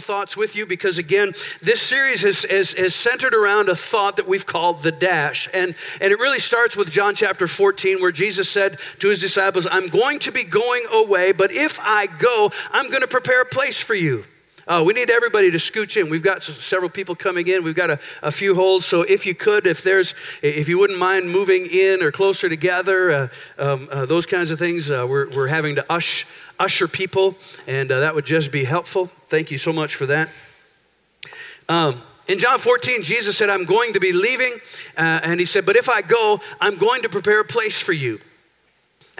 of thoughts with you because, again, this series is, is, is, centered around a thought that we've called the dash. And, and it really starts with John chapter 14, where Jesus said to his disciples, I'm going to be going away, but if I go, I'm going to prepare a place for you. Uh, we need everybody to scooch in. We've got several people coming in. We've got a, a, few holes. So if you could, if there's, if you wouldn't mind moving in or closer together, uh, um, uh, those kinds of things, uh, we're, we're having to ush usher people, and uh, that would just be helpful. Thank you so much for that. Um, in John 14, Jesus said, I'm going to be leaving. Uh, and he said, But if I go, I'm going to prepare a place for you.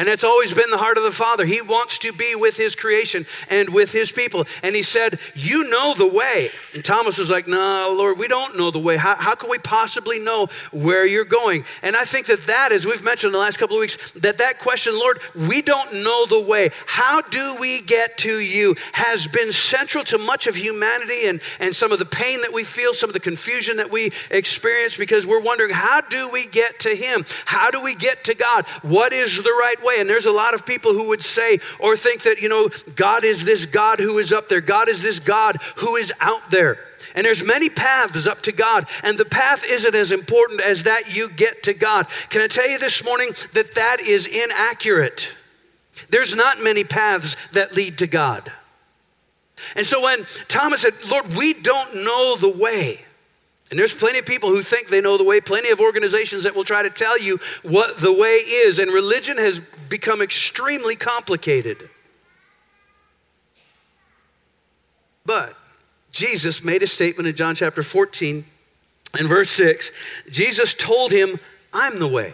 And that's always been the heart of the Father. He wants to be with His creation and with His people. And He said, You know the way. And Thomas was like, No, Lord, we don't know the way. How, how can we possibly know where you're going? And I think that that, as we've mentioned in the last couple of weeks, that that question, Lord, we don't know the way. How do we get to you? Has been central to much of humanity and, and some of the pain that we feel, some of the confusion that we experience because we're wondering, How do we get to Him? How do we get to God? What is the right way? way. And there's a lot of people who would say or think that, you know, God is this God who is up there, God is this God who is out there. And there's many paths up to God, and the path isn't as important as that you get to God. Can I tell you this morning that that is inaccurate? There's not many paths that lead to God. And so when Thomas said, Lord, we don't know the way, and there's plenty of people who think they know the way, plenty of organizations that will try to tell you what the way is. And religion has become extremely complicated. But Jesus made a statement in John chapter 14 and verse 6. Jesus told him, I'm the way.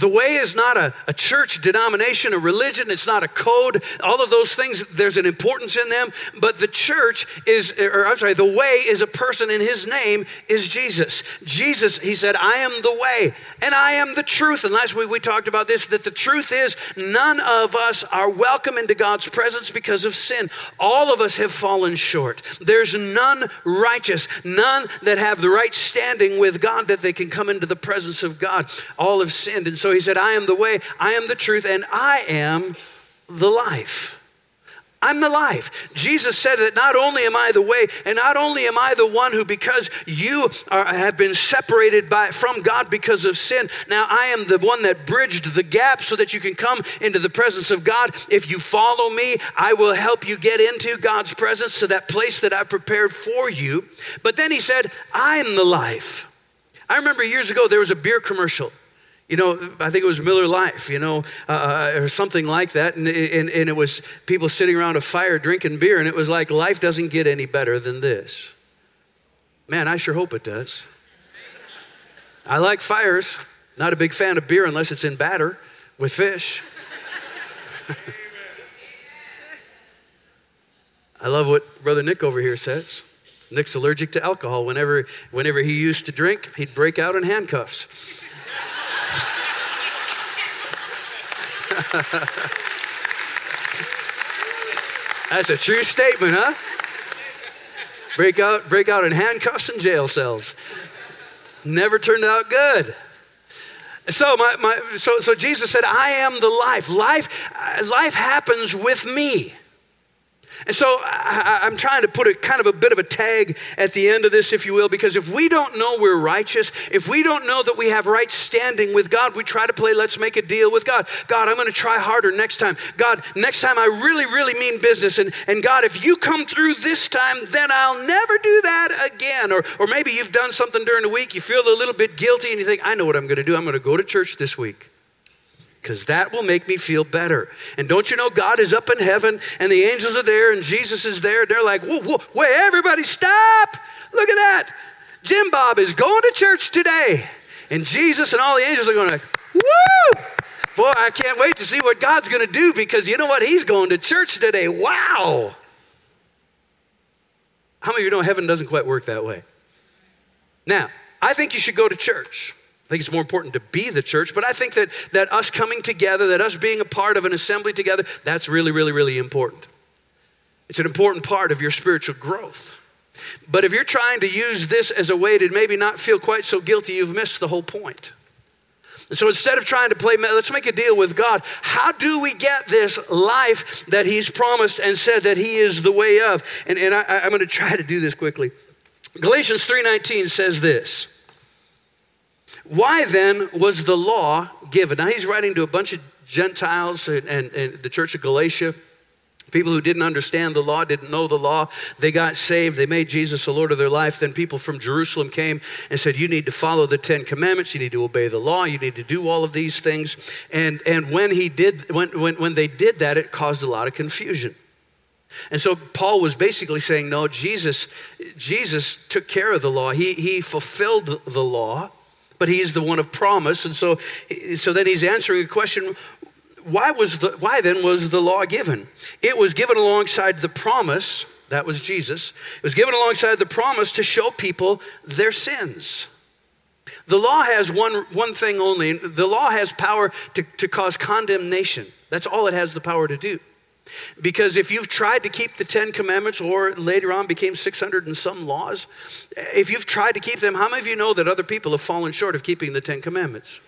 The way is not a, a church denomination, a religion, it's not a code. All of those things, there's an importance in them. But the church is, or I'm sorry, the way is a person, and his name is Jesus. Jesus, he said, I am the way and I am the truth. And last week we talked about this that the truth is none of us are welcome into God's presence because of sin. All of us have fallen short. There's none righteous, none that have the right standing with God that they can come into the presence of God. All have sinned. And so he said, I am the way, I am the truth, and I am the life. I'm the life. Jesus said that not only am I the way, and not only am I the one who, because you are, have been separated by, from God because of sin, now I am the one that bridged the gap so that you can come into the presence of God. If you follow me, I will help you get into God's presence to that place that I prepared for you. But then he said, I'm the life. I remember years ago there was a beer commercial you know, I think it was Miller Life, you know, uh, uh, or something like that. And, and, and it was people sitting around a fire drinking beer, and it was like, life doesn't get any better than this. Man, I sure hope it does. I like fires. Not a big fan of beer unless it's in batter with fish. I love what Brother Nick over here says. Nick's allergic to alcohol. Whenever, whenever he used to drink, he'd break out in handcuffs. That's a true statement, huh? Break out, break out in handcuffs and jail cells. Never turned out good. So, my, my, so, so Jesus said, I am the life. Life, uh, life happens with me. And so I, am trying to put a kind of a bit of a tag at the end of this, if you will, because if we don't know we're righteous, if we don't know that we have right standing with God, we try to play let's make a deal with God. God, I'm going to try harder next time. God, next time I really, really mean business. And, and God, if you come through this time, then I'll never do that again. Or, or maybe you've done something during the week, you feel a little bit guilty, and you think, I know what I'm going to do. I'm going to go to church this week because that will make me feel better. And don't you know, God is up in heaven and the angels are there and Jesus is there. They're like, whoa, whoa, wait, everybody stop. Look at that. Jim Bob is going to church today. And Jesus and all the angels are going like, woo! Boy, I can't wait to see what God's going to do because you know what? He's going to church today. Wow. How many of you know heaven doesn't quite work that way? Now, I think you should go to church. I think it's more important to be the church, but I think that, that us coming together, that us being a part of an assembly together, that's really, really, really important. It's an important part of your spiritual growth. But if you're trying to use this as a way to maybe not feel quite so guilty, you've missed the whole point. So instead of trying to play, let's make a deal with God. How do we get this life that He's promised and said that He is the way of? And, and I, I'm going to try to do this quickly. Galatians 3:19 says this. Why then was the law given? Now he's writing to a bunch of Gentiles and, and, and the church of Galatia. People who didn't understand the law, didn't know the law, they got saved. They made Jesus the Lord of their life. Then people from Jerusalem came and said, You need to follow the Ten Commandments. You need to obey the law. You need to do all of these things. And, and when, he did, when, when, when they did that, it caused a lot of confusion. And so Paul was basically saying, No, Jesus, Jesus took care of the law, he, he fulfilled the law but he's the one of promise. And so, so then he's answering a question why, was the, why then was the law given? It was given alongside the promise, that was Jesus. It was given alongside the promise to show people their sins. The law has one, one thing only. The law has power to, to cause condemnation. That's all it has the power to do. Because if you've tried to keep the Ten Commandments, or later on became 600 and some laws, if you've tried to keep them, how many of you know that other people have fallen short of keeping the Ten Commandments?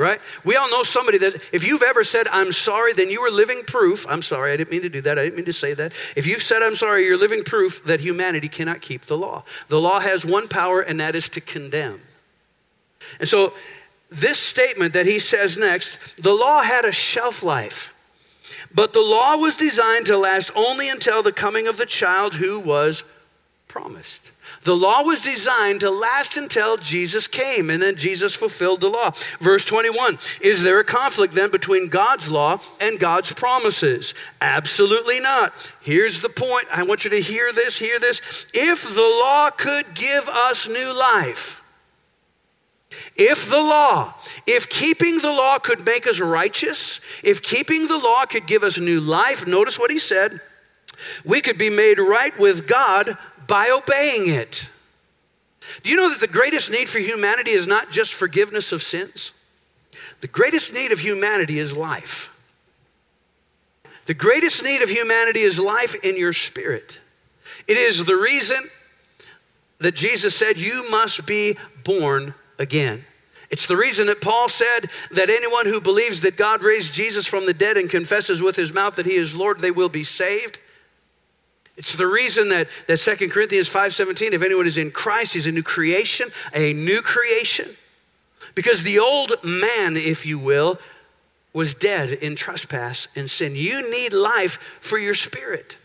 right? We all know somebody that, if you've ever said, I'm sorry, then you are living proof. I'm sorry, I didn't mean to do that. I didn't mean to say that. If you've said, I'm sorry, you're living proof that humanity cannot keep the law. The law has one power, and that is to condemn. And so, this statement that he says next, the law had a shelf life. But the law was designed to last only until the coming of the child who was promised. The law was designed to last until Jesus came, and then Jesus fulfilled the law. Verse 21 Is there a conflict then between God's law and God's promises? Absolutely not. Here's the point. I want you to hear this, hear this. If the law could give us new life, if the law, if keeping the law could make us righteous, if keeping the law could give us new life, notice what he said, we could be made right with God by obeying it. Do you know that the greatest need for humanity is not just forgiveness of sins? The greatest need of humanity is life. The greatest need of humanity is life in your spirit. It is the reason that Jesus said, You must be born again. It's the reason that Paul said that anyone who believes that God raised Jesus from the dead and confesses with his mouth that he is Lord, they will be saved. It's the reason that, that 2 Corinthians 5:17, if anyone is in Christ, he's a new creation, a new creation. Because the old man, if you will, was dead in trespass and sin. You need life for your spirit.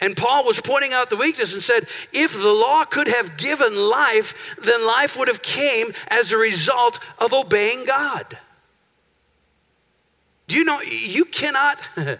And Paul was pointing out the weakness and said, if the law could have given life, then life would have came as a result of obeying God. Do you know you cannot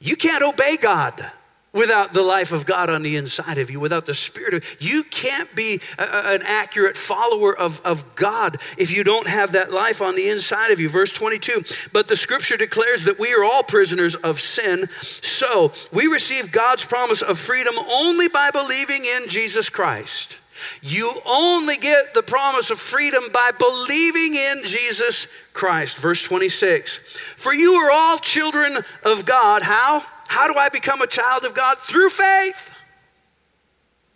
you can't obey God without the life of God on the inside of you, without the Spirit of you can't be a, an accurate follower of, of God if you don't have that life on the inside of you. Verse 22 But the scripture declares that we are all prisoners of sin, so we receive God's promise of freedom only by believing in Jesus Christ. You only get the promise of freedom by believing in Jesus Christ. Verse 26 For you are all children of God. How? How do I become a child of God? Through faith.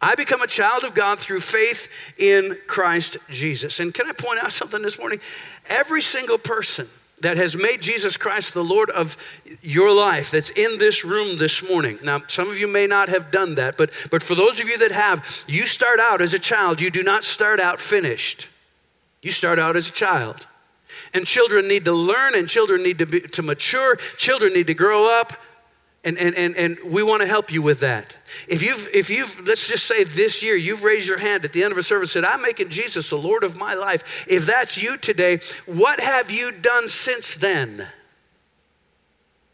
I become a child of God through faith in Christ Jesus. And can I point out something this morning? Every single person that has made Jesus Christ the Lord of your life that's in this room this morning. Now, some of you may not have done that, but, but for those of you that have, you start out as a child. You do not start out finished. You start out as a child. And children need to learn, and children need to, be, to mature, children need to grow up. And, and, and, and we want to help you with that. If you've, if you've, let's just say this year, you've raised your hand at the end of a service said, I'm making Jesus the Lord of my life. If that's you today, what have you done since then?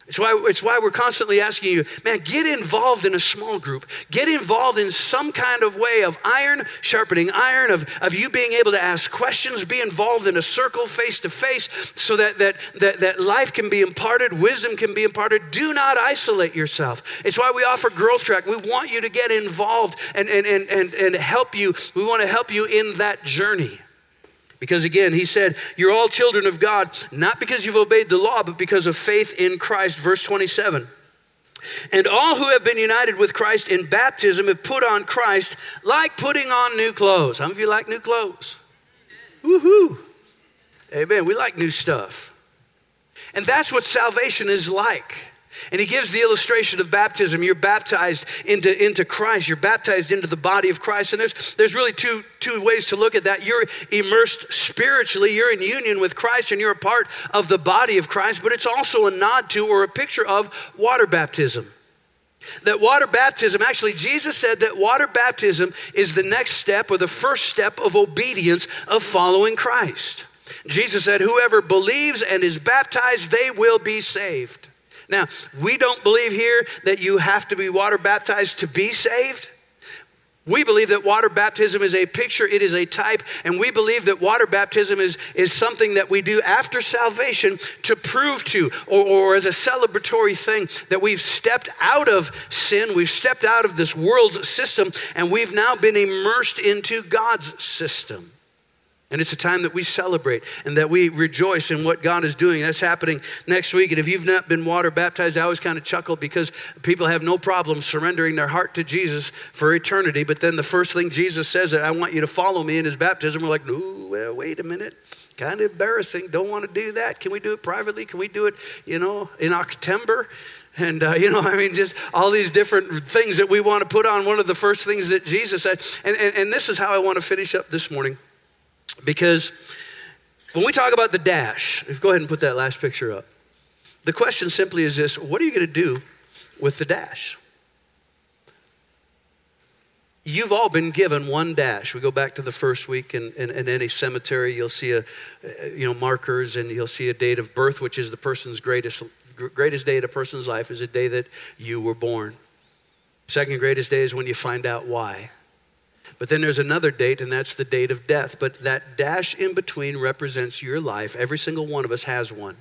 It's why, it's why we're constantly asking you, man, get involved in a small group. Get involved in some kind of way of iron sharpening iron, of, of you being able to ask questions, be involved in a circle face to face so that, that, that, that life can be imparted, wisdom can be imparted. Do not isolate yourself. It's why we offer Growth Track. We want you to get involved and, and, and, and, and help you. We want to help you in that journey. Because again, he said, You're all children of God, not because you've obeyed the law, but because of faith in Christ. Verse 27. And all who have been united with Christ in baptism have put on Christ like putting on new clothes. How many of you like new clothes? Woohoo! Amen. We like new stuff. And that's what salvation is like. And he gives the illustration of baptism. You're baptized into, into Christ. You're baptized into the body of Christ. And there's, there's really two, two ways to look at that. You're immersed spiritually, you're in union with Christ, and you're a part of the body of Christ, but it's also a nod to or a picture of water baptism. That water baptism, actually, Jesus said that water baptism is the next step or the first step of obedience of following Christ. Jesus said, Whoever believes and is baptized, they will be saved. Now, we don't believe here that you have to be water baptized to be saved. We believe that water baptism is a picture, it is a type, and we believe that water baptism is, is something that we do after salvation to prove to, or, or as a celebratory thing, that we've stepped out of sin, we've stepped out of this world's system, and we've now been immersed into God's system. And it's a time that we celebrate and that we rejoice in what God is doing. That's happening next week. And if you've not been water baptized, I always kind of chuckle because people have no problem surrendering their heart to Jesus for eternity. But then the first thing Jesus says I want you to follow me in his baptism. We're like, no, well, wait a minute. Kind of embarrassing. Don't want to do that. Can we do it privately? Can we do it, you know, in October? And, uh, you know, I mean, just all these different things that we want to put on. One of the first things that Jesus said. And, and, and this is how I want to finish up this morning. Because when we talk about the dash, go ahead and put that last picture up. The question simply is this what are you going to do with the dash? You've all been given one dash. We go back to the first week in, in, in, any cemetery, you'll see a, you know, markers and you'll see a date of birth, which is the person's greatest, greatest day in a person's life is the day that you were born. Second greatest day is when you find out why. But then there's another date, and that's the date of death. But that dash in between represents your life. Every single one of us has one.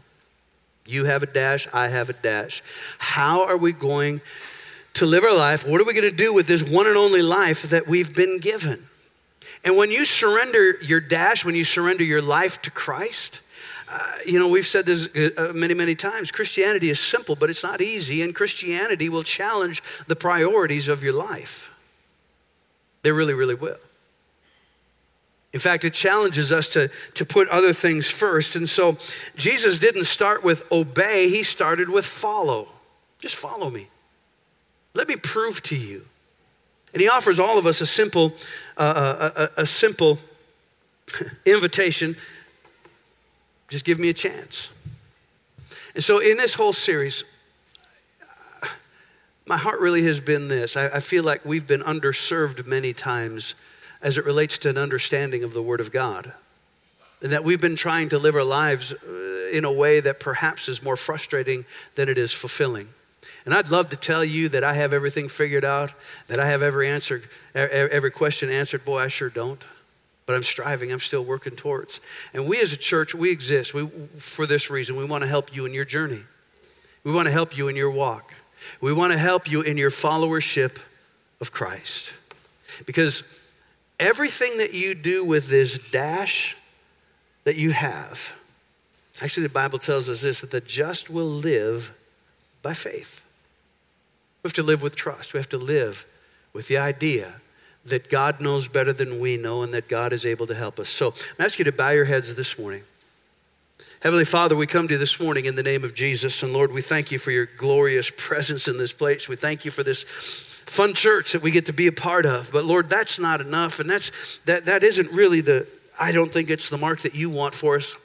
You have a dash, I have a dash. How are we going to live our life? What are we going to do with this one and only life that we've been given? And when you surrender your dash, when you surrender your life to Christ, uh, you know, we've said this uh, many, many times. Christianity is simple, but it's not easy, and Christianity will challenge the priorities of your life. They really, really will. In fact, it challenges us to, to put other things first. And so Jesus didn't start with obey, he started with follow. Just follow me. Let me prove to you. And he offers all of us a simple, uh, a, uh, a, uh, a simple invitation. Just give me a chance. And so in this whole series, my heart really has been this. I, I, feel like we've been underserved many times as it relates to an understanding of the Word of God. And that we've been trying to live our lives uh, in a way that perhaps is more frustrating than it is fulfilling. And I'd love to tell you that I have everything figured out, that I have every answer, every question answered. Boy, I sure don't. But I'm striving, I'm still working towards. And we as a church, we exist we, for this reason. We want to help you in your journey, we want to help you in your walk. We want to help you in your followership of Christ. Because everything that you do with this dash that you have, actually, the Bible tells us this that the just will live by faith. We have to live with trust. We have to live with the idea that God knows better than we know and that God is able to help us. So I ask you to bow your heads this morning. Heavenly Father, we come to you this morning in the name of Jesus. And Lord, we thank you for your glorious presence in this place. We thank you for this fun church that we get to be a part of. But Lord, that's not enough. And that's that that isn't really the I don't think it's the mark that you want for us.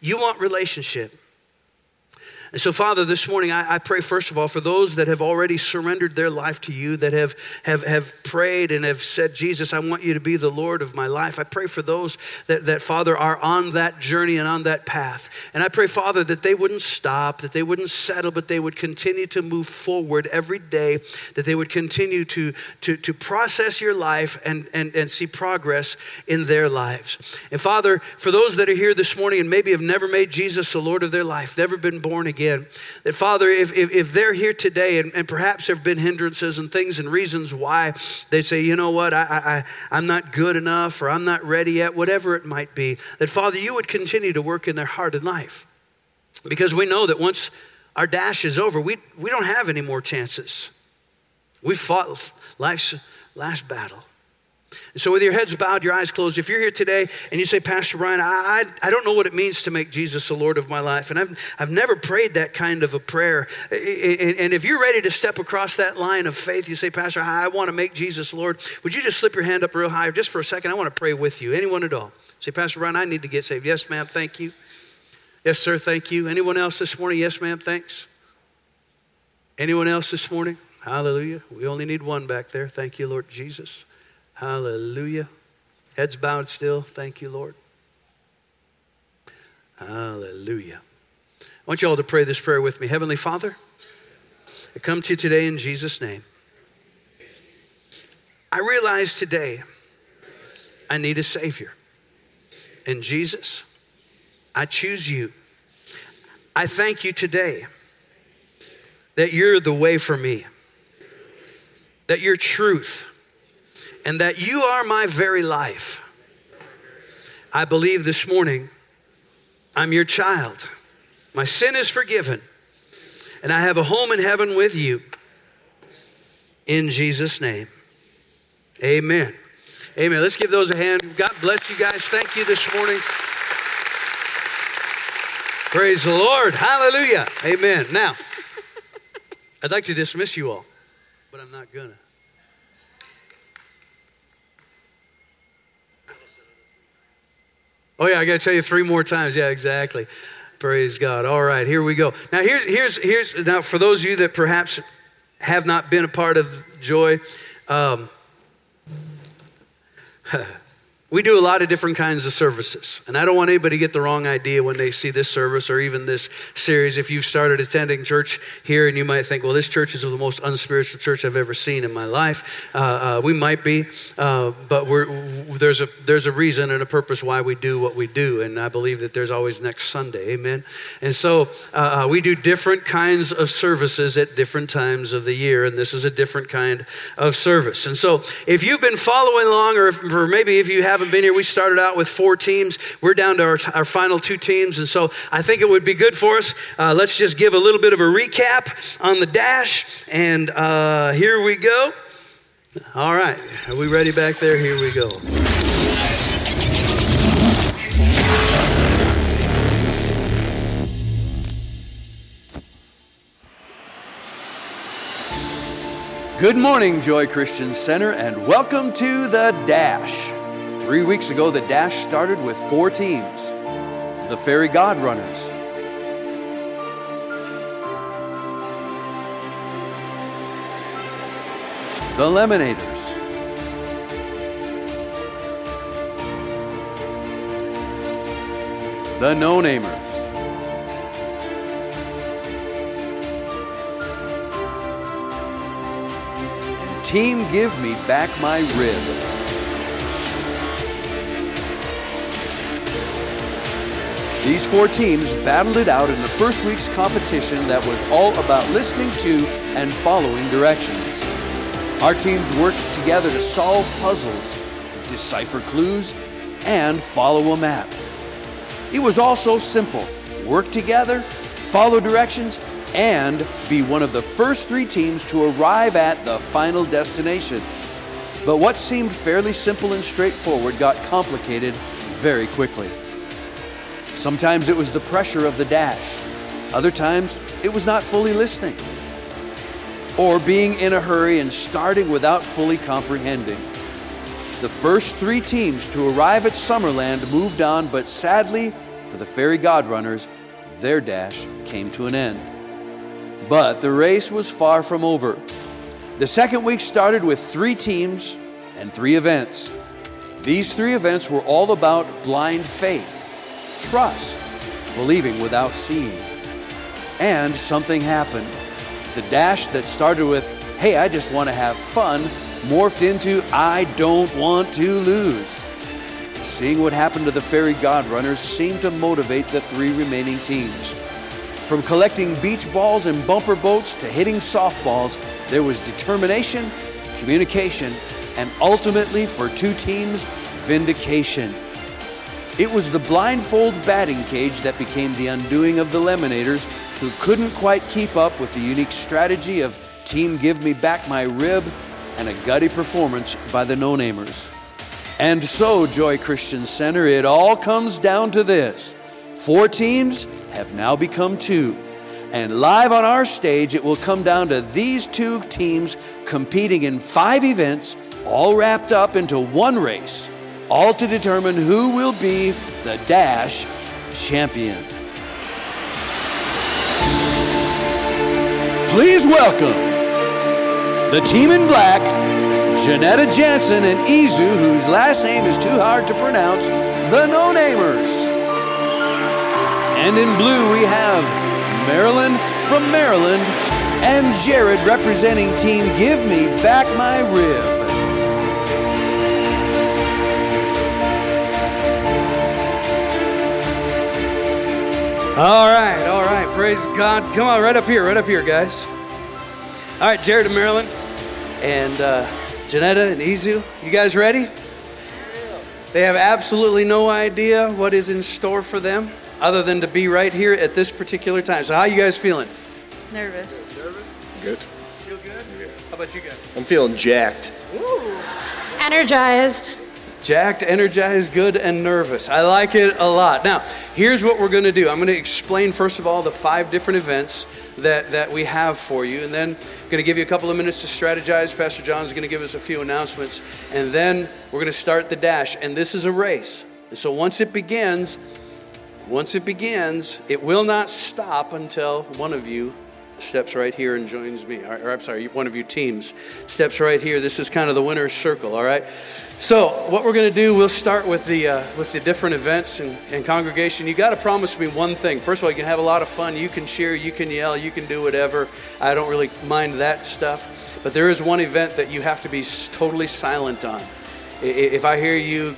You want relationship. And so, Father, this morning I, I, pray, first of all, for those that have already surrendered their life to you, that have, have, have prayed and have said, Jesus, I want you to be the Lord of my life. I pray for those that, that, Father, are on that journey and on that path. And I pray, Father, that they wouldn't stop, that they wouldn't settle, but they would continue to move forward every day, that they would continue to, to, to process your life and, and, and see progress in their lives. And Father, for those that are here this morning and maybe have never made Jesus the Lord of their life, never been born again, again. That, Father, if, if, if they're here today and, and, perhaps there have been hindrances and things and reasons why they say, you know what, I, I, I'm not good enough or I'm not ready yet, whatever it might be, that, Father, you would continue to work in their heart and life. Because we know that once our dash is over, we, we don't have any more chances. We fought life's last battle. So, with your heads bowed, your eyes closed, if you're here today and you say, Pastor Brian, I, I, I, don't know what it means to make Jesus the Lord of my life, and I've, I've never prayed that kind of a prayer. And, and if you're ready to step across that line of faith, you say, Pastor, I want to make Jesus Lord, would you just slip your hand up real high just for a second? I want to pray with you. Anyone at all? Say, Pastor Brian, I need to get saved. Yes, ma'am, thank you. Yes, sir, thank you. Anyone else this morning? Yes, ma'am, thanks. Anyone else this morning? Hallelujah. We only need one back there. Thank you, Lord Jesus. Hallelujah. Heads bowed still. Thank you, Lord. Hallelujah. I want you all to pray this prayer with me. Heavenly Father, I come to you today in Jesus' name. I realize today I need a Savior. And Jesus, I choose you. I thank you today that you're the way for me, that you're truth and that you are my very life. I believe this morning I'm your child. My sin is forgiven, and I have a home in heaven with you. In Jesus' name, amen. Amen. Let's give those a hand. God bless you guys. Thank you this morning. Praise the Lord. Hallelujah. Amen. Now, I'd like to dismiss you all, but I'm not going to. Oh yeah, I got to tell you three more times. Yeah, exactly. Praise God. All right, here we go. Now here's here's here's now for those of you that perhaps have not been a part of Joy. Um, we do a lot of different kinds of services. And I don't want anybody to get the wrong idea when they see this service or even this series. If you've started attending church here and you might think, well, this church is the most unspiritual church I've ever seen in my life, uh, uh, we might be, uh, but there's, a, there's a reason and a purpose why we do what we do. And I believe that there's always next Sunday. Amen. And so uh, uh, we do different kinds of services at different times of the year. And this is a different kind of service. And so if you've been following along, or, if, or maybe if you have haven't been here, we started out with four teams. We're down to our, our final two teams. And so I think it would be good for us. Uh, let's just give a little bit of a recap on the dash. And uh, here we go. All right. Are we ready back there? Here we go. Good morning, Joy Christian Center, and welcome to the Dash. Three weeks ago, the Dash started with four teams. The Fairy God Runners, the Lemonaders, the No Namers, and Team Give Me Back My Rib. These four teams battled it out in the first week's competition that was all about listening to and following directions. Our teams worked together to solve puzzles, decipher clues, and follow a map. It was all so simple work together, follow directions, and be one of the first three teams to arrive at the final destination. But what seemed fairly simple and straightforward got complicated very quickly. Sometimes it was the pressure of the dash. Other times it was not fully listening. Or being in a hurry and starting without fully comprehending. The first three teams to arrive at Summerland moved on, but sadly, for the Fairy Godrunners, their dash came to an end. But the race was far from over. The second week started with three teams and three events. These three events were all about blind faith trust, believing without seeing. And something happened. The dash that started with, hey, I just want to have fun, morphed into, I don't want to lose. Seeing what happened to the fairy god runners seemed to motivate the three remaining teams. From collecting beach balls and bumper boats to hitting softballs, there was determination, communication, and ultimately, for two teams, vindication. It was the blindfold batting cage that became the undoing of the Lemonaders, who couldn't quite keep up with the unique strategy of Team Give Me Back My Rib and a gutty performance by the No Namers. And so, Joy Christian Center, it all comes down to this four teams have now become two. And live on our stage, it will come down to these two teams competing in five events, all wrapped up into one race, all to determine who will be the Dash champion. Please welcome the team in black, Janetta Jansen and Izu, whose last name is too hard to pronounce, the No Namers. And in blue, we have Marilyn from Maryland and Jared representing Team Give Me Back My Rib. All right, all right. Praise God. Come on, right up here, right up here, guys. All right, Jared and Marilyn and uh, Janetta and Izu. You guys ready? They have absolutely no idea what is in store for them other than to be right here at this particular time. So, how you guys feeling? Nervous. Nervous? Good. Feel good? How about you guys? I'm feeling jacked. Energized. Jacked, energized, good, and nervous. I like it a lot. Now, here's what we're going to do. I'm going to explain, first of all, the five different events that, that we have for you, and then I'm going to give you a couple of minutes to strategize. Pastor John's going to give us a few announcements, and then we're going to start the dash. And this is a race. And so once it begins, once it begins, it will not stop until one of you steps right here and joins me. Or, or I'm sorry, one of your teams steps right here. This is kind of the winner's circle, all right? So, what we're going to do, we'll start with the uh, with the different events and, and congregation. You got to promise me one thing. First of all, you can have a lot of fun. You can cheer, you can yell, you can do whatever. I don't really mind that stuff. But there is one event that you have to be totally silent on. If I hear you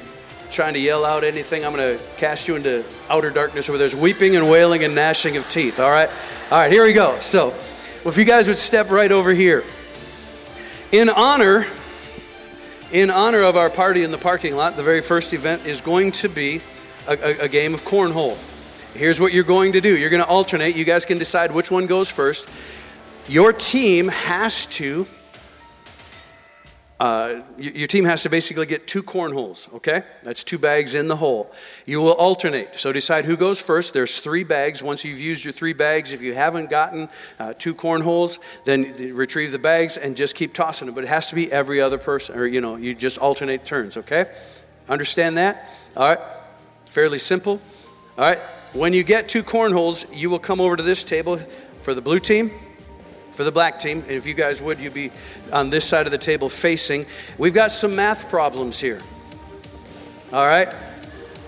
trying to yell out anything, I'm going to cast you into outer darkness where there's weeping and wailing and gnashing of teeth. All right, all right. Here we go. So, if you guys would step right over here, in honor in honor of our party in the parking lot, the very first event is going to be a, a, a game of cornhole. Here's what you're going to do you're going to alternate. You guys can decide which one goes first. Your team has to. Uh, your team has to basically get two cornholes, okay? That's two bags in the hole. You will alternate. So decide who goes first. There's three bags. Once you've used your three bags, if you haven't gotten uh, two cornholes, then retrieve the bags and just keep tossing them. But it has to be every other person, or you know, you just alternate turns, okay? Understand that? All right? Fairly simple. All right? When you get two cornholes, you will come over to this table for the blue team for the black team. And if you guys would, you'd be on this side of the table facing. We've got some math problems here. All right?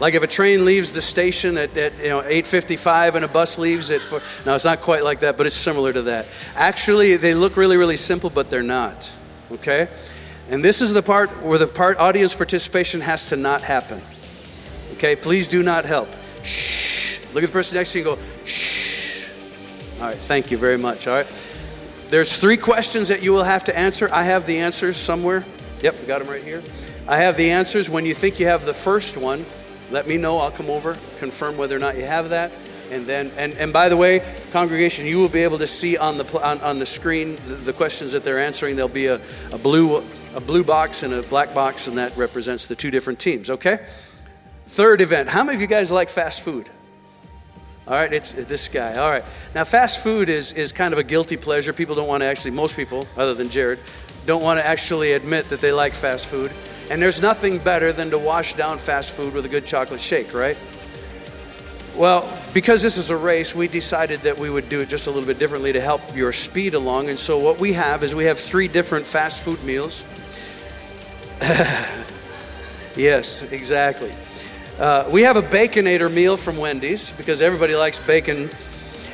Like if a train leaves the station at, at you know 8:55 and a bus leaves at four, no, it's not quite like that, but it's similar to that. Actually, they look really, really simple, but they're not. Okay, and this is the part where the part audience participation has to not happen. Okay, please do not help. Shh. Look at the person next to you and go shh. All right, thank you very much. All right. There's three questions that you will have to answer. I have the answers somewhere. Yep, we got them right here. I have the answers. When you think you have the first one, let me know. I'll come over, confirm whether or not you have that. And then, and, and by the way, congregation, you will be able to see on the, on, on the screen the, the questions that they're answering. There'll be a, a, blue, a blue box and a black box, and that represents the two different teams, okay? Third event. How many of you guys like fast food? All right, it's this guy. All right. Now, fast food is, is kind of a guilty pleasure. People don't want to actually, most people, other than Jared, don't want to actually admit that they like fast food. And there's nothing better than to wash down fast food with a good chocolate shake, right? Well, because this is a race, we decided that we would do it just a little bit differently to help your speed along. And so, what we have is we have three different fast food meals. yes, exactly. Uh, we have a Baconator meal from Wendy's because everybody likes bacon.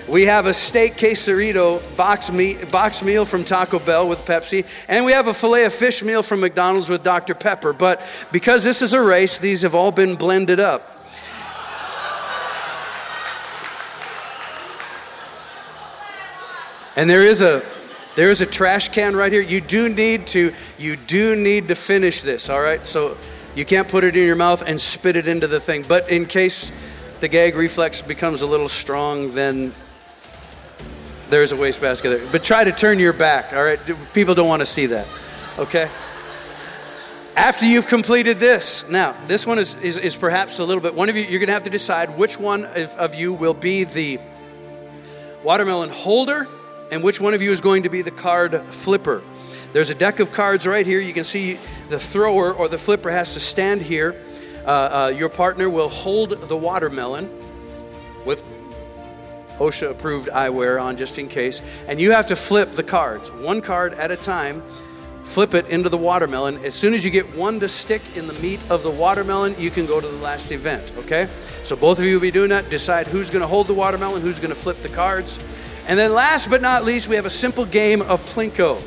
We have a steak quesarito box, meat, box meal from Taco Bell with Pepsi. And we have a filet of fish meal from McDonald's with Dr. Pepper. But because this is a race, these have all been blended up. And there is a there is a trash can right here. You do need to you do need to finish this, all right? So you can't put it in your mouth and spit it into the thing. But in case the gag reflex becomes a little strong, then there's a wastebasket there. But try to turn your back, all right? People don't want to see that, okay? After you've completed this, now this one is, is, is perhaps a little bit. One of you, you're going to have to decide which one of, of you will be the watermelon holder and which one of you is going to be the card flipper. There's a deck of cards right here. You can see the thrower or the flipper has to stand here. Uh, uh, your partner will hold the watermelon with OSHA approved eyewear on just in case. And you have to flip the cards, one card at a time. Flip it into the watermelon. As soon as you get one to stick in the meat of the watermelon, you can go to the last event, okay? So both of you will be doing that. Decide who's to hold the watermelon, who's to flip the cards. And then last but not least, we have a simple game of Plinko.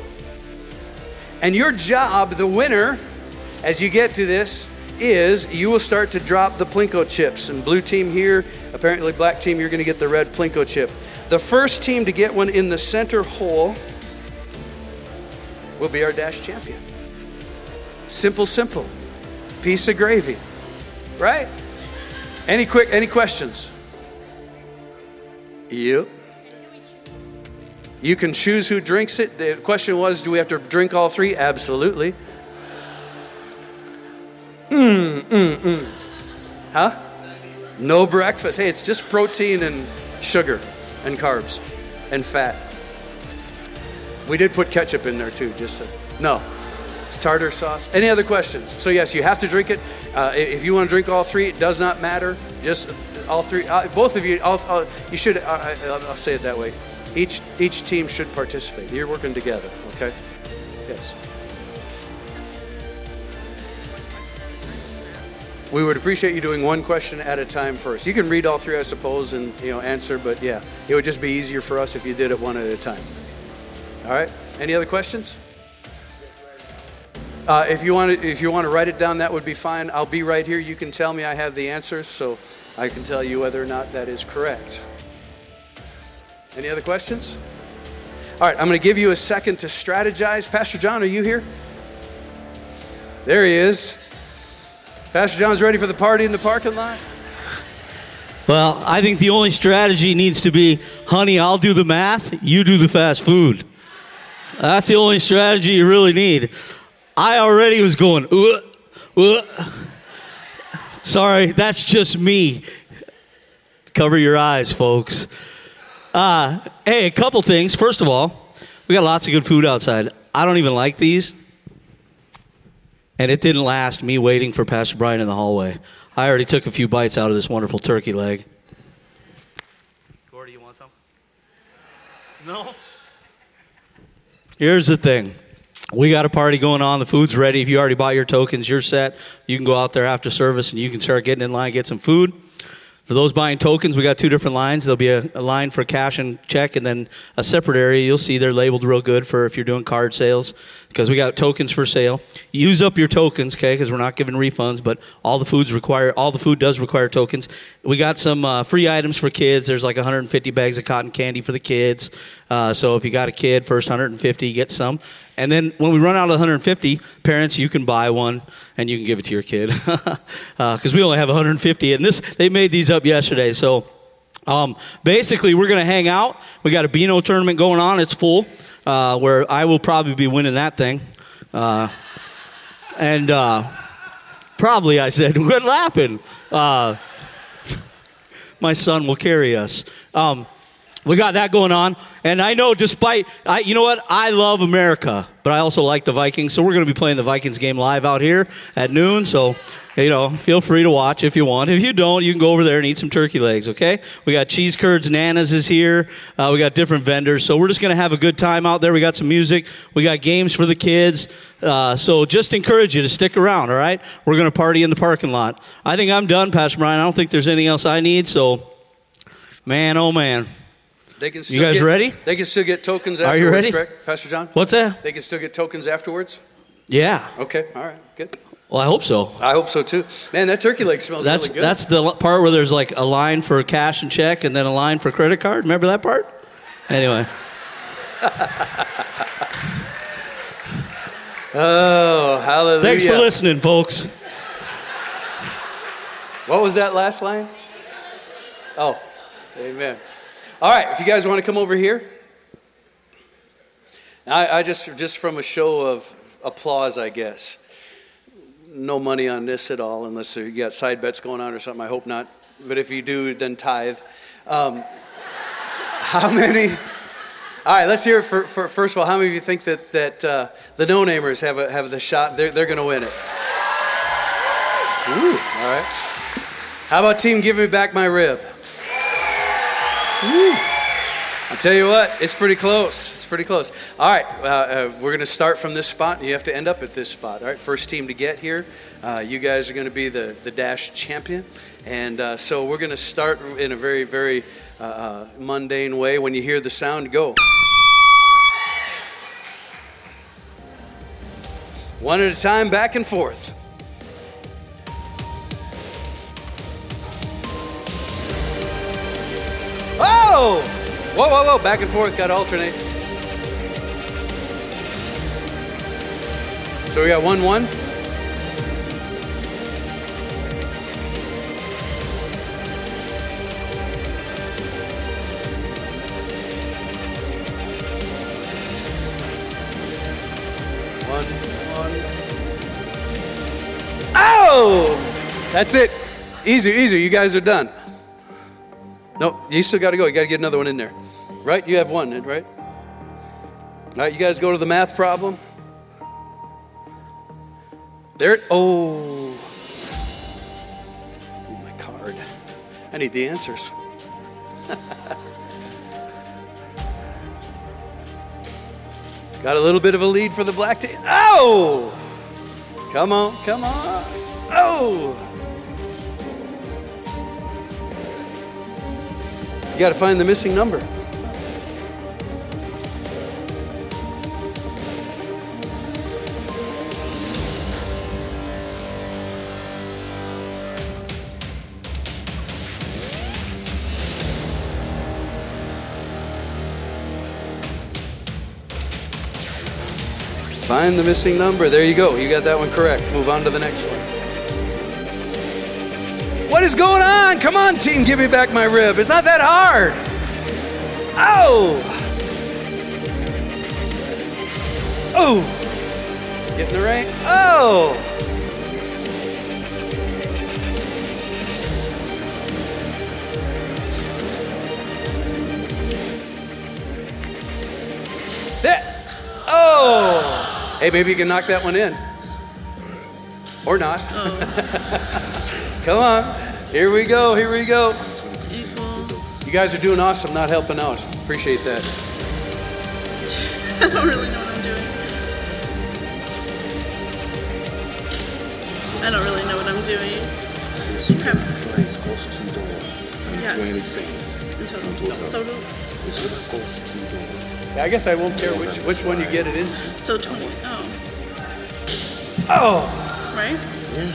And your job, the winner, as you get to this, is you will start to drop the Plinko chips. And blue team here, apparently black team, you're going to get the red Plinko chip. The first team to get one in the center hole will be our dash champion. Simple, simple. Piece of gravy. Right? Any quick any questions? Yep. You can choose who drinks it. The question was, do we have to drink all three? Absolutely. Mm, mm, mm. Huh? No breakfast. Hey, it's just protein and sugar and carbs and fat. We did put ketchup in there too, just to, no. It's tartar sauce. Any other questions? So, yes, you have to drink it. Uh, if you want to drink all three, it does not matter. Just all three, uh, both of you, all, all, you should, uh, I'll say it that way. Each, each team should participate. You're working together, okay? Yes. we would appreciate you doing one question at a time first. You can read all three, I suppose, and you know answer, but yeah, it would just be easier for us if you did it one at a time. All right. Any other questions? Uh, if you want to, if you want to write it down, that would be fine. I'll be right here. You can tell me I have the answers, so I can tell you whether or not that is correct. Any other questions? All right, I'm going to give you a second to strategize. Pastor John, are you here? There he is. Pastor John's ready for the party in the parking lot? Well, I think the only strategy needs to be, honey, I'll do the math, you do the fast food. That's the only strategy you really need. I already was going, uh, uh. sorry, that's just me. Cover your eyes, folks. Uh, hey, a couple things. First of all, we got lots of good food outside. I don't even like these. And it didn't last me waiting for Pastor Brian in the hallway. I already took a few bites out of this wonderful turkey leg. Gordy, you want some? No? Here's the thing. We got a party going on. The food's ready. If you already bought your tokens, you're set. You can go out there after service and you can start getting in line, get some food. For those buying tokens, we got two different lines. There'll be a, a, line for cash and check, and then a separate area. You'll see they're labeled real good for if you're doing card sales, because we got tokens for sale. Use up your tokens, okay? Because we're not giving refunds, but all the foods require all the food does require tokens. We got some uh, free items for kids. There's like 150 bags of cotton candy for the kids. Uh, so if you got a kid, first 150, get some. And then when we run out of 150, parents, you can buy one and you can give it to your kid because uh, we only have 150. And this, they made these up yesterday. So um, basically, we're going to hang out. We got a Beano tournament going on. It's full, uh, where I will probably be winning that thing. Uh, and uh, probably, I said, quit laughing. Uh, my son will carry us. Um, we got that going on. And I know despite, I, you know what? I love America, but I also like the Vikings. So we're going to be playing the Vikings game live out here at noon. So, you know, feel free to watch if you want. If you don't, you can go over there and eat some turkey legs, okay? We got cheese curds, Nana's is here. Uh, we got different vendors. So we're just going to have a good time out there. We got some music. We got games for the kids. Uh, so just encourage you to stick around, all right? We're going to party in the parking lot. I think I'm done, Pastor Brian. I don't think there's anything else I need. So, man, oh man. They can still you guys get, ready? They can still get tokens afterwards, Are you ready? correct, Pastor John? What's that? They can still get tokens afterwards? Yeah. Okay, all right, good. Well, I hope so. I hope so too. Man, that turkey leg smells that's, really good. That's the part where there's like a line for cash and check and then a line for credit card. Remember that part? Anyway. oh, hallelujah. Thanks for listening, folks. What was that last line? Oh, amen. All right, if you guys want to come over here. I, I just, just from a show of applause, I guess. no money on this at all, unless you got side bets going on or something. I hope not. But if you do, then tithe. Um, how many? All right, let's hear for, for, first of all. How many of you think that, that uh, the no namers have, a, have the shot? They're, they're going to win it. Ooh, all right. How about team Give Me Back My Rib? I'll tell you what, it's pretty close. It's pretty close. All right, uh, uh, we're going to start from this spot. And you have to end up at this spot. All right, first team to get here. Uh, you guys are going to be the, the Dash champion. And uh, so we're going to start in a very, very uh, uh, mundane way. When you hear the sound, go. One at a time, back and forth. Whoa, whoa, whoa, back and forth, got to alternate. So we got 1 1. One, one. Oh! That's it. Easy, easy. You guys are done. No, you still got to go. You got to get another one in there. Right? You have one, right? All right, you guys go to the math problem. There. Oh. oh my card. I need the answers. Got a little bit of a lead for the black team. Oh! Come on, come on. Oh! You got to find the missing number. Find the missing number. There you go. You got that one correct. Move on to the next one. What is going on? Come on, team, give me back my rib. It's not that hard. Oh! Oh! Get in the rain. Oh! That. Oh! Hey, maybe you can knock that one in. Or not. Come on. Here we go. Here we go. You guys are doing awesome not helping out. Appreciate that. I don't really know what I'm doing. I don't really know what I'm doing. This price costs two dollars Yeah. twenty cents. Until in total. so This one costs two. Yeah, I guess I won't care which, which one you get it into. so twenty. Oh, Oh! right. Yeah.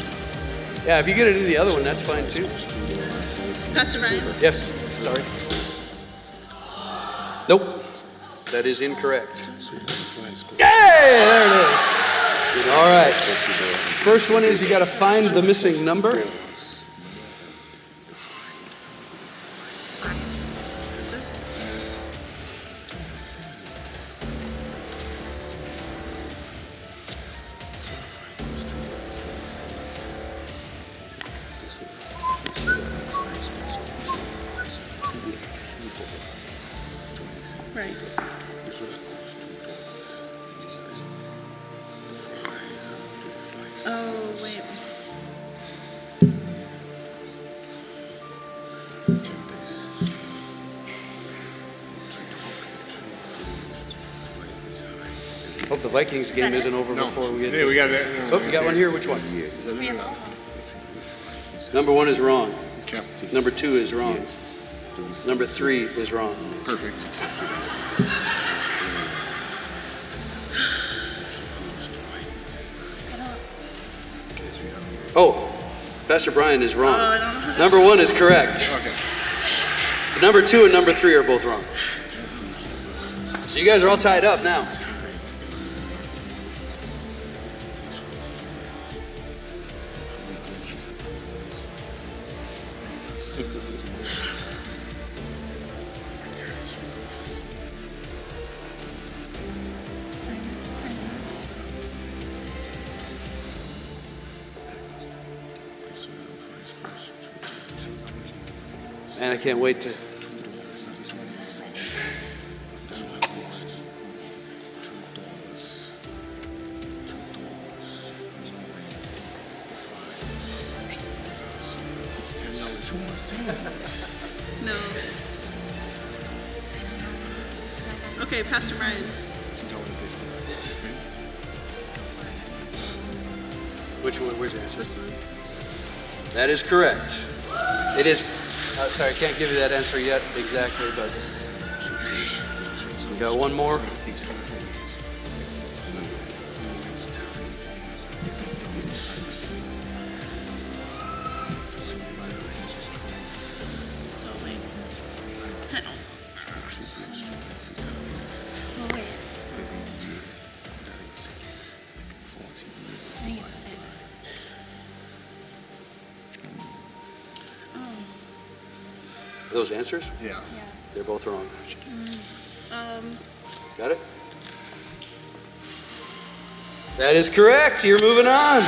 Yeah, if you get it into the other one, that's fine too. Costs two dollars and twenty cents. Pastor Ryan. Yes, sorry. Nope. That is incorrect. So the price costs Yay! There it is. All right. First one is you got to find the missing number. The Vikings game isn't over before we get Yeah, we got that. Oh, you got one here? Which one? Yeah. Is that it or not? Number one is wrong. Captain. Number two is wrong. Yes. Number three is wrong. Perfect. Oh, Pastor Brian is wrong. Oh, I don't know how to Number one is correct. Okay. Number two and number three are both wrong. So you guys are all tied up now. Ten dollars. Too much. No. Okay, Pastor Ryan's. Two dollars fifty. Which one? Where's your answer? This one. That is correct. It is. Uh, sorry, I can't give you that answer yet exactly, but we got one more. Answers? Yeah. Yeah. They're both wrong. Um. Got it? That is correct. You're moving on.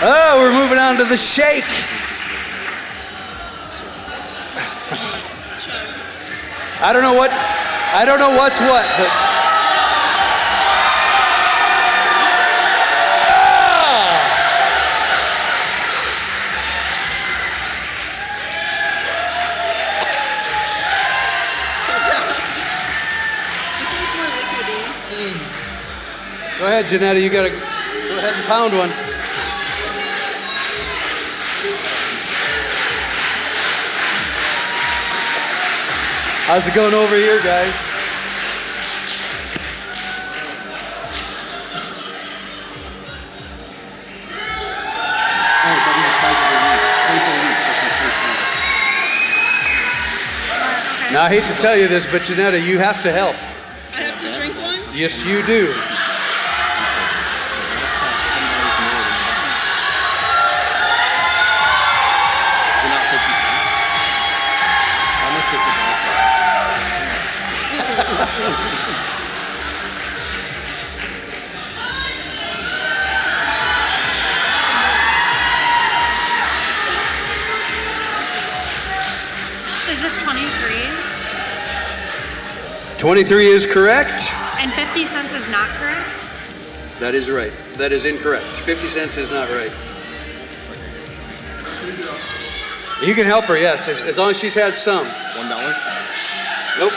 Oh, we're moving on to the shake. I don't know what. I don't know what's what, but. Ahead, Janetta. You gotta go ahead and pound one. How's it going over here, guys? But the size of the week. Twenty-four weeks. That's my twenty-four. Okay. Now, I hate to tell you this, but Janetta, you have to help. I have to drink one? Yes, you do. 23 is correct. And 50 cents is not correct? That is right. That is incorrect. 50 cents is not right. You can help her, yes, as, as long as she's had some. One dollar? Nope.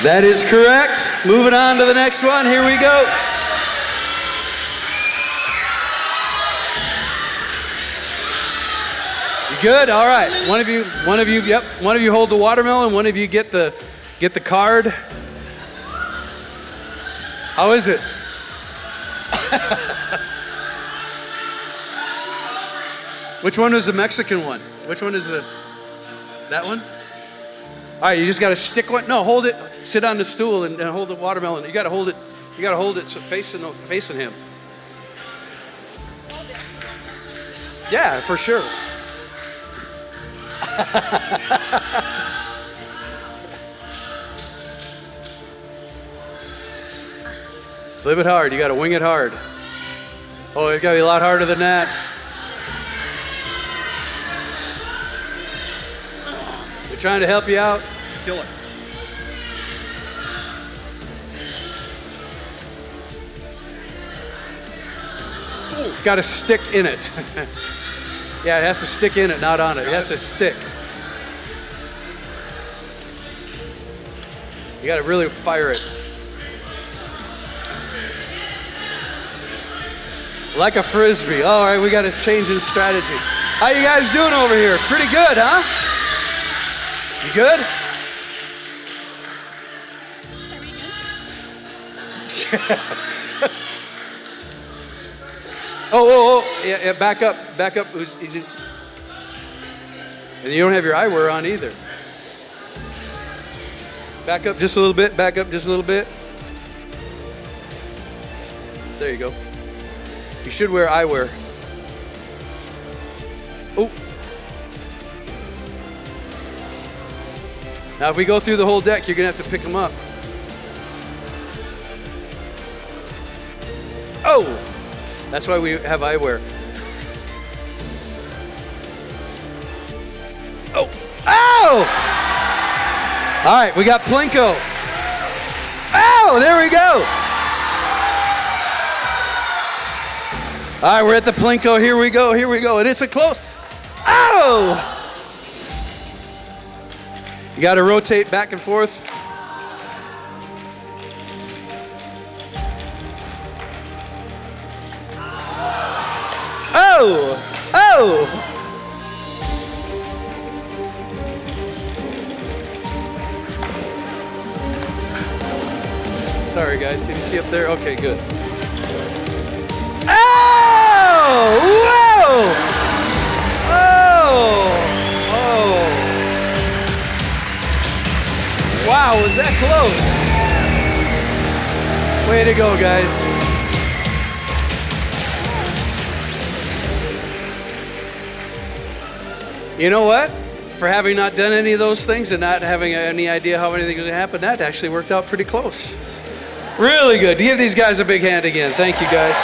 That is correct. Moving on to the next one. Here we go. Good? All right. One of you, one of you, yep. One of you hold the watermelon. One of you get the get the card. How is it? Which one is the Mexican one? Which one is the that one? All right, you just got to stick one. No, hold it. Sit on the stool and, and hold the watermelon. You got to hold it. You got to hold it so facing facing him. Yeah, for sure. Flip it hard. You got to wing it hard. Oh, it's got to be a lot harder than that. We're trying to help you out. Kill it. It's got to stick in it. yeah, it has to stick in it, not on it. It has to stick. You got to really fire it. Like a frisbee. All right, we got to change in strategy. How you guys doing over here? Pretty good, huh? You good? Oh, Oh, oh, oh, yeah, yeah, back up, back up. Who's, he's. And you don't have your eyewear on either. Back up just a little bit, back up just a little bit. There you go. You should wear eyewear. Oh. Now, if we go through the whole deck, you're going to have to pick them up. That's why we have eyewear. Oh! Oh! All right, we got Plinko. Oh, there we go. All right, we're at the Plinko. Here we go. Here we go. And it's a close. Oh! You got to rotate back and forth. Can you see up there? Okay, good. Oh! Whoa! Oh! Oh! Wow, was that close? Way to go, guys. You know what? For having not done any of those things and not having any idea how anything was going to happen, that actually worked out pretty close. Really good. Give these guys a big hand again. Thank you, guys.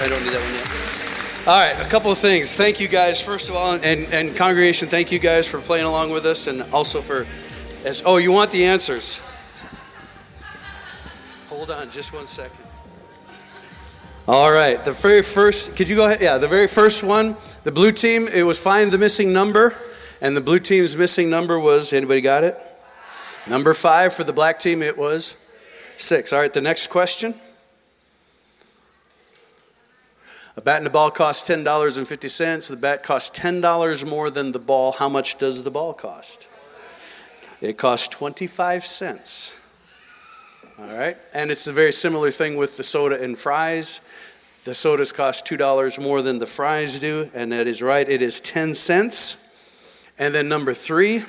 I don't need that one yet. All right, a couple of things. Thank you guys, first of all, and, and congregation, thank you guys for playing along with us and also for, as, oh, you want the answers? Hold on just one second. All right, the very first, could you go ahead? Yeah, the very first one, the blue team, it was find the missing number, and the blue team's missing number was, anybody got it? Number five for the black team, it was six. All right, the next question. A bat and a ball cost $10.50. The bat costs $10 more than the ball. How much does the ball cost? It costs 25 cents. All right, and it's a very similar thing with the soda and fries. The sodas cost $2 more than the fries do, and that is right, it is 10 cents. And then number three,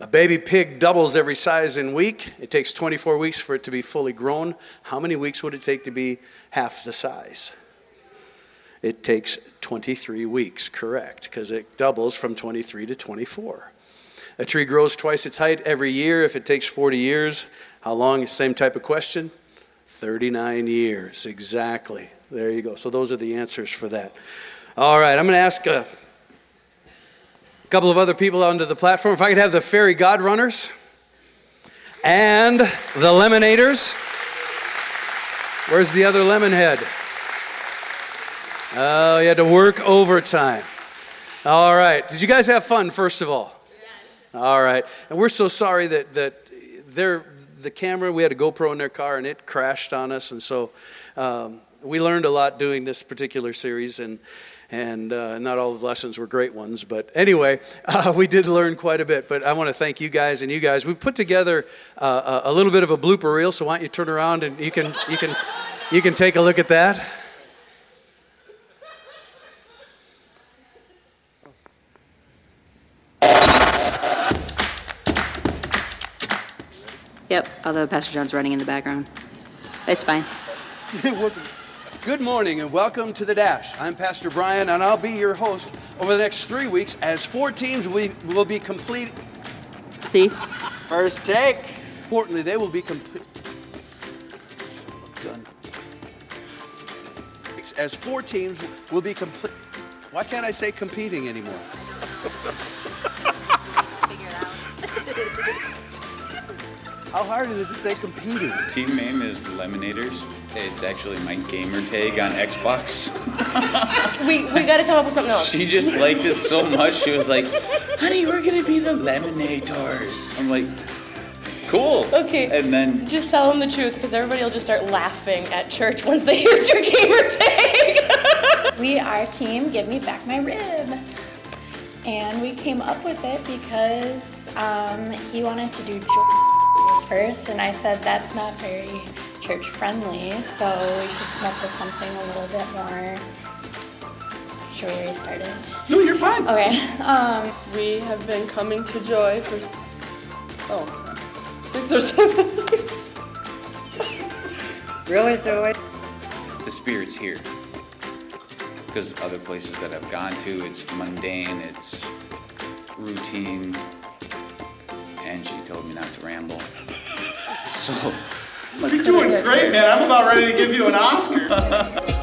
a baby pig doubles every size in week. It takes 24 weeks for it to be fully grown. How many weeks would it take to be half the size? It takes 23 weeks, correct, because it doubles from 23 to 24. A tree grows twice its height every year. If it takes 40 years, how long? Same type of question. 39 years, exactly. There you go. So those are the answers for that. All right, I'm going to ask a couple of other people onto the platform. If I could have the fairy god runners and the lemonaders. Where's the other lemon head? Oh, you had to work overtime. All right. Did you guys have fun, first of all? Yes. All right. And we're so sorry that, that they're, the camera, we had a GoPro in their car and it crashed on us. And so um, we learned a lot doing this particular series. And, and uh, not all the lessons were great ones. But anyway, uh, we did learn quite a bit. But I want to thank you guys and you guys. We put together uh, a little bit of a blooper reel. So why don't you turn around and you can, you can, you can take a look at that. Yep, although Pastor John's running in the background. It's fine. Good morning and welcome to The Dash. I'm Pastor Brian and I'll be your host over the next three weeks as four teams we will be complete. See? First take. Importantly, they will be complete. As four teams will be complete. Why can't I say competing anymore? How hard is it to say competing? Team name is the Lemonaders. It's actually my gamer tag on Xbox. We, we gotta come up with something else. She just liked it so much. She was like, "Honey, we're gonna be the Lemonadors." I'm like, "Cool." Okay. And then Just tell them the truth, because everybody will just start laughing at church once they hear your gamer tag. We are team Give Me Back My Rib. And we came up with it because um, he wanted to do George first, and I said that's not very church friendly, so we should come up with something a little bit more. Should we restart it? No, you're fine. Okay. Um, we have been coming to Joy for s- oh, six or seven years. Really, Joey? the spirit's here. Because other places that I've gone to, it's mundane, it's routine, and she told me not to ramble. So You're doing great, man. I'm about ready to give you an Oscar.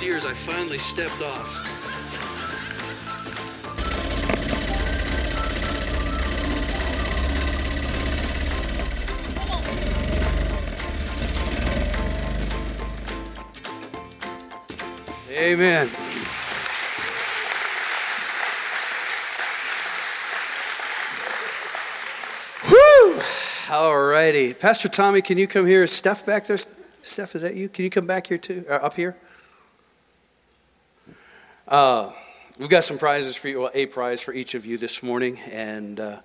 26 years, I finally stepped off. Amen. Whew! All righty. Pastor Tommy, can you come here? Is Steph back there? Steph, is that you? Can you come back here too? Or up here? Uh, we've got some prizes for you, well, a prize for each of you this morning. And, uh,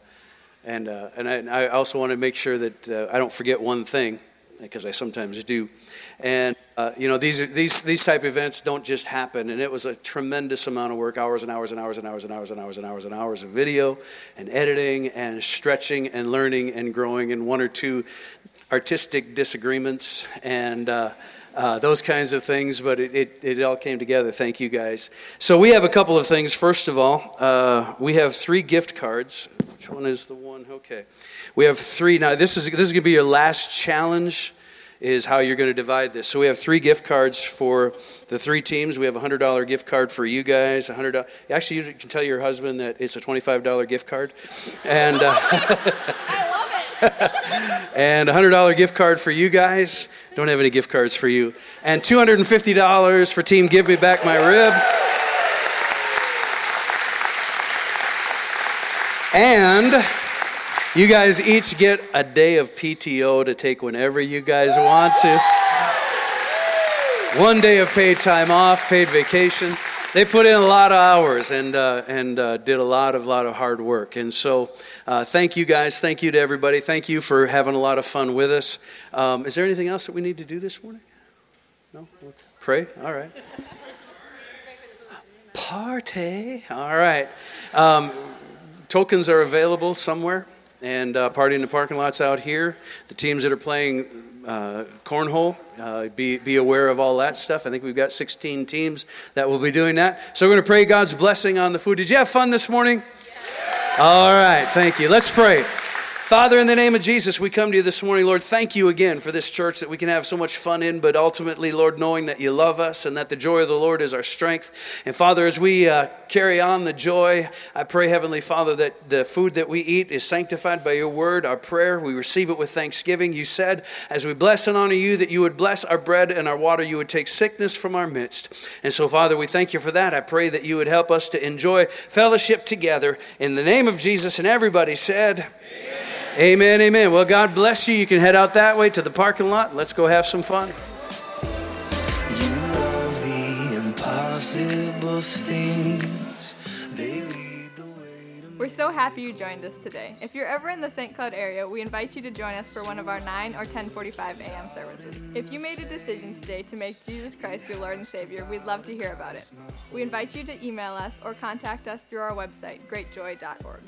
and, uh, and, I, and I also want to make sure that uh, I don't forget one thing, because I sometimes do. And uh, you know these these these type events don't just happen, and it was a tremendous amount of work, hours and hours and hours and hours and hours and hours and hours and hours of video and editing and stretching and learning and growing, and one or two artistic disagreements and. Uh, those kinds of things, but it, it, it, all came together. Thank you guys. So, we have a couple of things. First of all, uh, we have three gift cards. Which one is the one? Okay. We have three. Now, this is, this is going to be your last challenge is how you're going to divide this. So we have three gift cards for the three teams. We have a hundred dollar gift card for you guys. A hundred. Actually, you can tell your husband that it's a twenty five dollar gift card, and uh, I love it. and a hundred dollar gift card for you guys. Don't have any gift cards for you, and two hundred and fifty dollars for Team Give Me Back My Rib. And you guys each get a day of PTO to take whenever you guys want to. One day of paid time off, paid vacation. They put in a lot of hours and, uh, and uh, did a lot of, lot of hard work. And so, uh, thank you guys. Thank you to everybody. Thank you for having a lot of fun with us. Um, is there anything else that we need to do this morning? No? Okay. Pray? All right. Party. All right. Um, tokens are available somewhere and uh, party in the parking lots out here. The teams that are playing uh, cornhole, uh, be, be aware of all that stuff. I think we've got 16 teams that will be doing that. So we're going to pray God's blessing on the food. Did you have fun this morning? All right, thank you. Let's pray. Father, in the name of Jesus, we come to you this morning, Lord. Thank you again for this church that we can have so much fun in, but ultimately, Lord, knowing that you love us and that the joy of the Lord is our strength. And Father, as we uh, carry on the joy, I pray, Heavenly Father, that the food that we eat is sanctified by your word, our prayer. We receive it with thanksgiving. You said, as we bless and honor you, that you would bless our bread and our water, you would take sickness from our midst. And so, Father, we thank you for that. I pray that you would help us to enjoy fellowship together. In the name of Jesus, and everybody said, Amen, amen. Well, God bless you. You can head out that way to the parking lot. Let's go have some fun. We're so happy you joined us today. If you're ever in the St. Cloud area, we invite you to join us for one of our 9 or 1045 a.m. services. If you made a decision today to make Jesus Christ your Lord and Savior, we'd love to hear about it. We invite you to email us or contact us through our website, greatjoy.org.